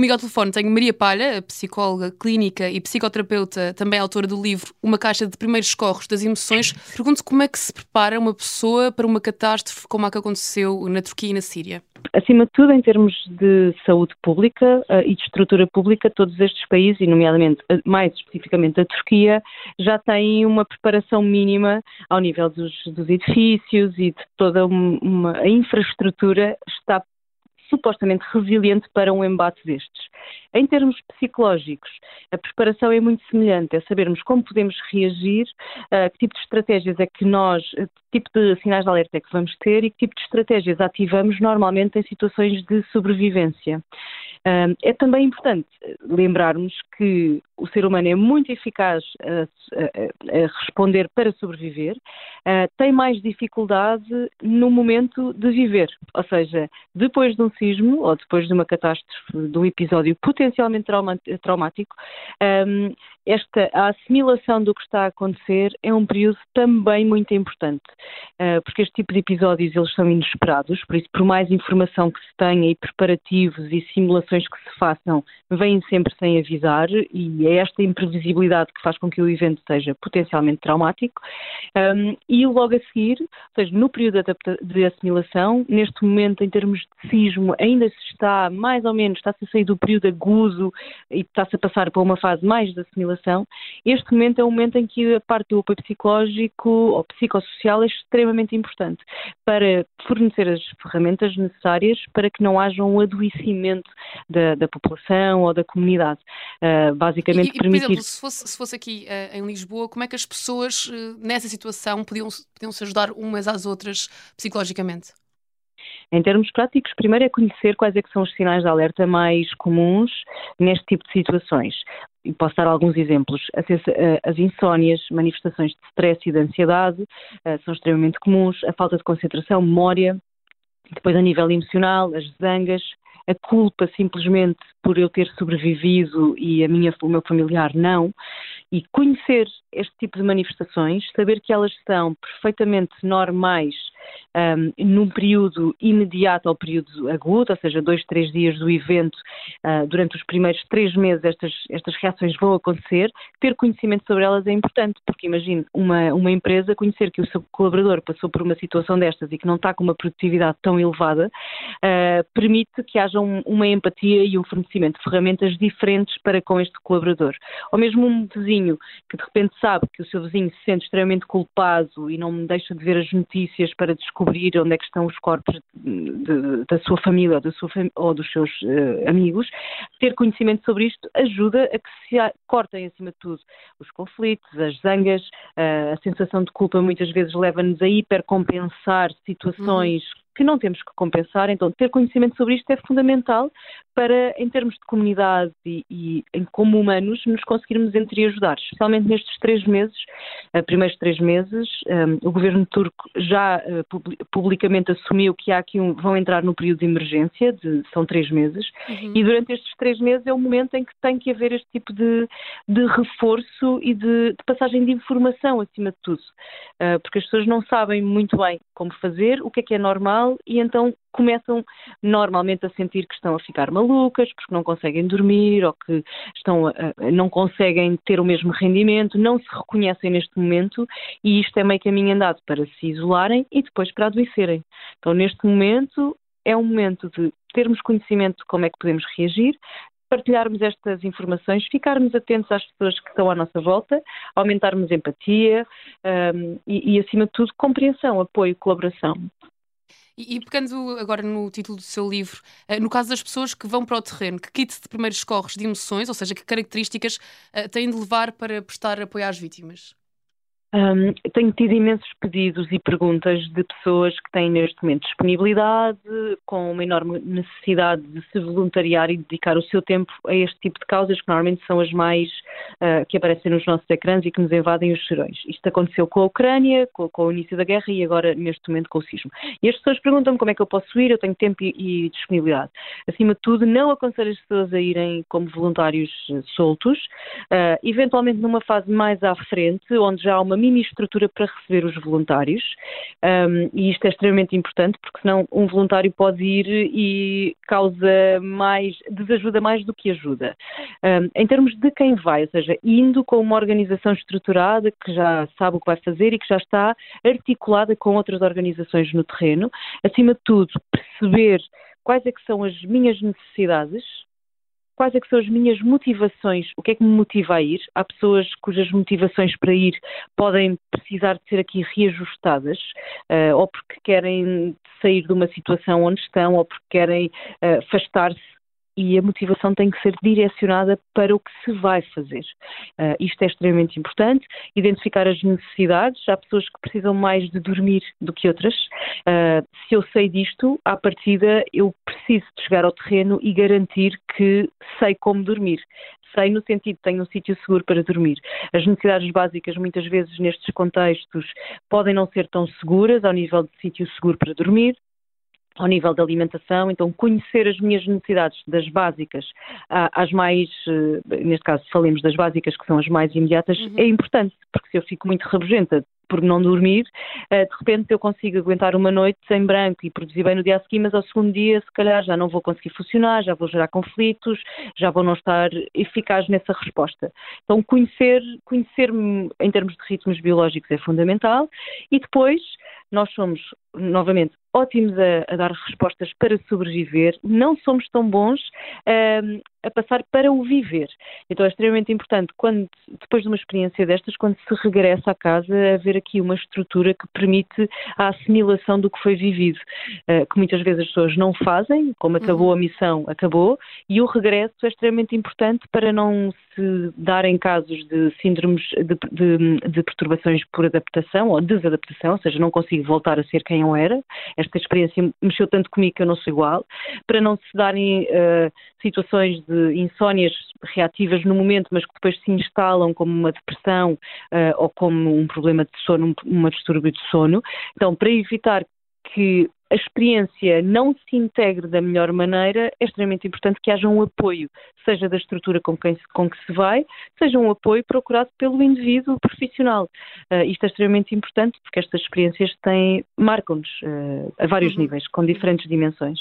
comigo ao telefone tenho Maria Palha, psicóloga clínica e psicoterapeuta, também autora do livro Uma Caixa de Primeiros Corros das Emoções. Pergunto como é que se prepara uma pessoa para uma catástrofe como a que aconteceu na Turquia e na Síria. Acima de tudo, em termos de saúde pública uh, e de estrutura pública, todos estes países, e nomeadamente, uh, mais especificamente a Turquia, já têm uma preparação mínima ao nível dos, dos edifícios e de toda uma, a infraestrutura está supostamente resiliente para um embate destes. Em termos psicológicos, a preparação é muito semelhante, é sabermos como podemos reagir, que tipo de estratégias é que nós, que tipo de sinais de alerta é que vamos ter e que tipo de estratégias ativamos normalmente em situações de sobrevivência. É também importante lembrarmos que o ser humano é muito eficaz a, a, a responder para sobreviver, uh, tem mais dificuldade no momento de viver, ou seja, depois de um sismo ou depois de uma catástrofe, de um episódio potencialmente traumático, um, esta a assimilação do que está a acontecer é um período também muito importante, uh, porque este tipo de episódios eles são inesperados, por isso por mais informação que se tenha e preparativos e simulações que se façam, vêm sempre sem avisar e é esta imprevisibilidade que faz com que o evento seja potencialmente traumático um, e logo a seguir, ou seja, no período de assimilação, neste momento em termos de sismo ainda se está mais ou menos, está-se a sair do período agudo e está-se a passar para uma fase mais de assimilação, este momento é um momento em que a parte do apoio psicológico ou psicossocial é extremamente importante para fornecer as ferramentas necessárias para que não haja um adoecimento da, da população ou da comunidade. Uh, basicamente e, e, permitir... Por exemplo, se fosse, se fosse aqui uh, em Lisboa, como é que as pessoas uh, nessa situação podiam, podiam se ajudar umas às outras psicologicamente? Em termos práticos, primeiro é conhecer quais é são os sinais de alerta mais comuns neste tipo de situações. E posso dar alguns exemplos. As insónias, manifestações de stress e de ansiedade são extremamente comuns. A falta de concentração, memória. Depois, a nível emocional, as zangas, a culpa simplesmente por eu ter sobrevivido e a minha, o meu familiar não, e conhecer este tipo de manifestações, saber que elas são perfeitamente normais um, num período imediato ao período agudo, ou seja, dois, três dias do evento, uh, durante os primeiros três meses estas, estas reações vão acontecer, ter conhecimento sobre elas é importante, porque imagine uma, uma empresa conhecer que o seu colaborador passou por uma situação destas e que não está com uma produtividade tão elevada, uh, permite que haja um, uma empatia e um fornecimento de ferramentas diferentes para com este colaborador. Ou mesmo um vizinho que de repente sabe que o seu vizinho se sente extremamente culpado e não deixa de ver as notícias para descobrir onde é que estão os corpos de, da sua família ou, da sua fam ou dos seus uh, amigos, ter conhecimento sobre isto ajuda a que se cortem, acima de tudo, os conflitos, as zangas, uh, a sensação de culpa muitas vezes leva-nos a hipercompensar situações uhum que não temos que compensar. Então, ter conhecimento sobre isto é fundamental para, em termos de comunidade e, e como humanos, nos conseguirmos entreajudar, especialmente nestes três meses, uh, primeiros três meses. Um, o governo turco já uh, publicamente assumiu que há aqui um, vão entrar no período de emergência, de, são três meses, uhum. e durante estes três meses é o momento em que tem que haver este tipo de, de reforço e de, de, passagem de informação, acima de tudo, uh, porque as pessoas não sabem muito bem como fazer, o que é que é normal, e então começam normalmente a sentir que estão a ficar malucas, porque não conseguem dormir ou que estão a, não conseguem ter o mesmo rendimento, não se reconhecem neste momento e isto é meio caminho andado para se isolarem e depois para adoecerem. Então, neste momento, é um momento de termos conhecimento de como é que podemos reagir, partilharmos estas informações, ficarmos atentos às pessoas que estão à nossa volta, aumentarmos empatia um, e, e, acima de tudo, compreensão, apoio, colaboração. E, e pegando agora no título do seu livro, uh, no caso das pessoas que vão para o terreno, que kit de primeiros corres de emoções, ou seja, que características uh, têm de levar para prestar apoio às vítimas? Um, tenho tido imensos pedidos e perguntas de pessoas que têm neste momento disponibilidade, com uma enorme necessidade de se voluntariar e dedicar o seu tempo a este tipo de causas, que normalmente são as mais uh, que aparecem nos nossos ecrãs e que nos invadem os serões. Isto aconteceu com a Ucrânia, com, com, o início da guerra e agora neste momento com o sismo. E as pessoas perguntam-me como é que eu posso ir, eu tenho tempo e, e disponibilidade. Acima de tudo, não aconselho as pessoas a irem como voluntários soltos, uh, eventualmente numa fase mais à frente, onde já há uma mini estrutura para receber os voluntários um, e isto é extremamente importante porque senão um voluntário pode ir e causa mais, desajuda mais do que ajuda. Um, em termos de quem vai, ou seja, indo com uma organização estruturada que já sabe o que vai fazer e que já está articulada com outras organizações no terreno, acima de tudo, perceber quais é que são as minhas necessidades, quais é que são as minhas motivações, o que é que me motiva a ir. Há pessoas cujas motivações para ir podem precisar de ser aqui reajustadas, uh, ou porque querem sair de uma situação onde estão, ou porque querem uh, afastar-se e a motivação tem que ser direcionada para o que se vai fazer. Uh, isto é extremamente importante, identificar as necessidades. Há pessoas que precisam mais de dormir do que outras. Uh, se eu sei disto, à partida eu preciso de chegar ao terreno e garantir que sei como dormir. Sei no sentido de tenho um sítio seguro para dormir. As necessidades básicas, muitas vezes nestes contextos, podem não ser tão seguras ao nível de sítio seguro para dormir, ao nível da alimentação, então conhecer as minhas necessidades das básicas às mais, eh, neste caso falemos das básicas que são as mais imediatas, uhum. é importante, porque se eu fico muito rabugenta por não dormir, eh, de repente eu consigo aguentar uma noite sem branco e produzir bem no dia a seguir, mas ao segundo dia se calhar já não vou conseguir funcionar, já vou gerar conflitos, já vou não estar eficaz nessa resposta. Então conhecer, conhecer-me em termos de ritmos biológicos é fundamental e depois nós somos, novamente, ótimos a, a, dar respostas para sobreviver, não somos tão bons um, a passar para o viver. Então é extremamente importante, quando, depois de uma experiência destas, quando se regressa a casa, haver aqui uma estrutura que permite a assimilação do que foi vivido, uh, que muitas vezes as pessoas não fazem, como acabou uhum. a missão, acabou, e o regresso é extremamente importante para não se darem casos de síndromes de, de, de perturbações por adaptação ou desadaptação, ou seja, não consigo voltar a ser quem eu era, esta experiência mexeu tanto comigo que eu não sou igual, para não se darem uh, situações de insónias reativas no momento, mas que depois se instalam como uma depressão uh, ou como um problema de sono, uma distúrbio de sono. Então, para evitar que a experiência não se integre da melhor maneira, é extremamente importante que haja um apoio, seja da estrutura com, quem, com que se vai, seja um apoio procurado pelo indivíduo profissional. Uh, isto é extremamente importante porque estas experiências têm, marcam-nos uh, a vários uhum. níveis, com diferentes dimensões.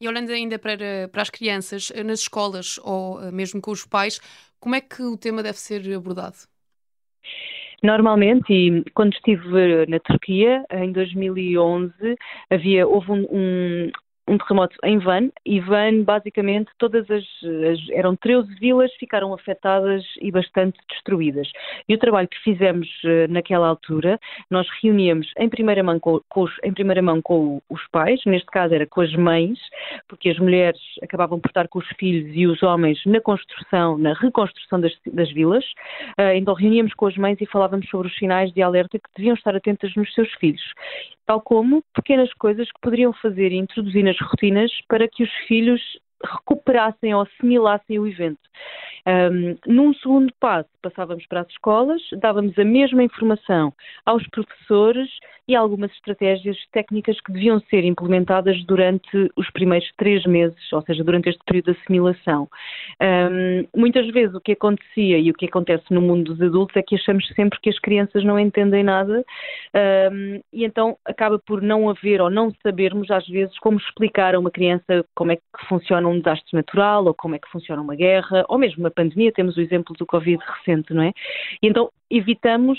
E olhando ainda para, para as crianças, nas escolas ou mesmo com os pais, como é que o tema deve ser abordado? Normalmente, e quando estive na Turquia, em 2011, havia, houve um, um, um terremoto em Van e Van, basicamente, todas as, as, eram 13 vilas ficaram afetadas e bastante destruídas. E o trabalho que fizemos uh, naquela altura, nós reuníamos em primeira mão com, com os, em primeira mão com os pais, neste caso era com as mães, porque as mulheres acabavam por estar com os filhos e os homens na construção, na reconstrução das, das vilas. Uh, então reuníamos com as mães e falávamos sobre os sinais de alerta que deviam estar atentas nos seus filhos tal como pequenas coisas que poderiam fazer e introduzir nas rotinas para que os filhos recuperassem ou assimilassem o evento. Um, num segundo passo, passávamos para as escolas, dávamos a mesma informação aos professores e algumas estratégias técnicas que deviam ser implementadas durante os primeiros três meses, ou seja, durante este período de assimilação. Um, muitas vezes o que acontecia e o que acontece no mundo dos adultos é que achamos sempre que as crianças não entendem nada um, e então acaba por não haver ou não sabermos, às vezes, como explicar a uma criança como é que funciona um desastre natural ou como é que funciona uma guerra ou mesmo uma pandemia. Temos o exemplo do Covid recente, não é? E então evitamos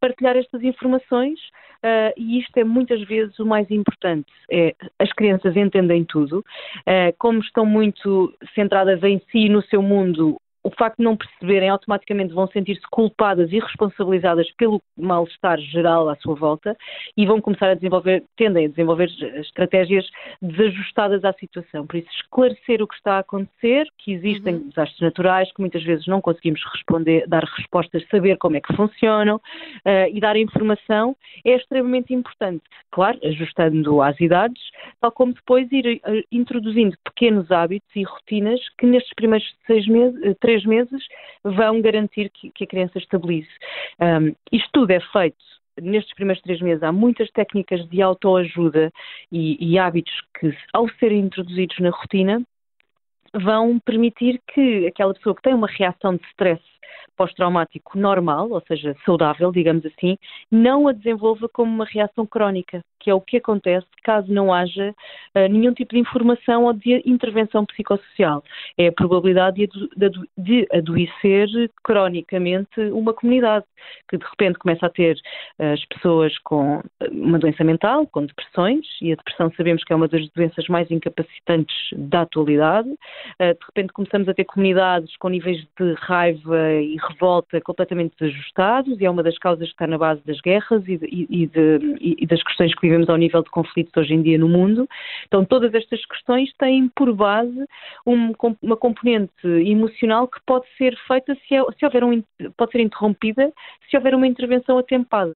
partilhar estas informações uh, e isto é muitas vezes o mais importante. É, as crianças entendem tudo, uh, como estão muito centradas em si e no seu mundo, o facto de não perceberem, automaticamente vão sentir-se culpadas e responsabilizadas pelo mal-estar geral à sua volta e vão começar a desenvolver, tendem a desenvolver estratégias desajustadas à situação. Por isso, esclarecer o que está a acontecer, que existem uhum. desastres naturais, que muitas vezes não conseguimos responder, dar respostas, saber como é que funcionam uh, e dar informação é extremamente importante. Claro, ajustando às idades, tal como depois ir uh, introduzindo pequenos hábitos e rotinas que nestes primeiros seis meses, uh, três meses vão garantir que, que a criança estabilize. Um, isto tudo é feito nestes primeiros três meses há muitas técnicas de autoajuda e, e, hábitos que, ao serem introduzidos na rotina, vão permitir que aquela pessoa que tem uma reação de stress pós-traumático normal, ou seja, saudável, digamos assim, não a desenvolva como uma reação crónica, que é o que acontece caso não haja uh, nenhum tipo de informação ou de intervenção psicossocial. É a probabilidade de, de, de adoecer cronicamente uma comunidade, que de repente começa a ter uh, as pessoas com uma doença mental, com depressões, e a depressão sabemos que é uma das doenças mais incapacitantes da atualidade. Uh, de repente começamos a ter comunidades com níveis de raiva e revolta completamente desajustados, e é uma das causas que está na base das guerras e, de, e, de, e das questões que vivemos ao nível de conflitos hoje em dia no mundo. Então, todas estas questões têm por base um, uma componente emocional que pode ser feita se, é, se houver um, pode ser interrompida se houver uma intervenção atempada.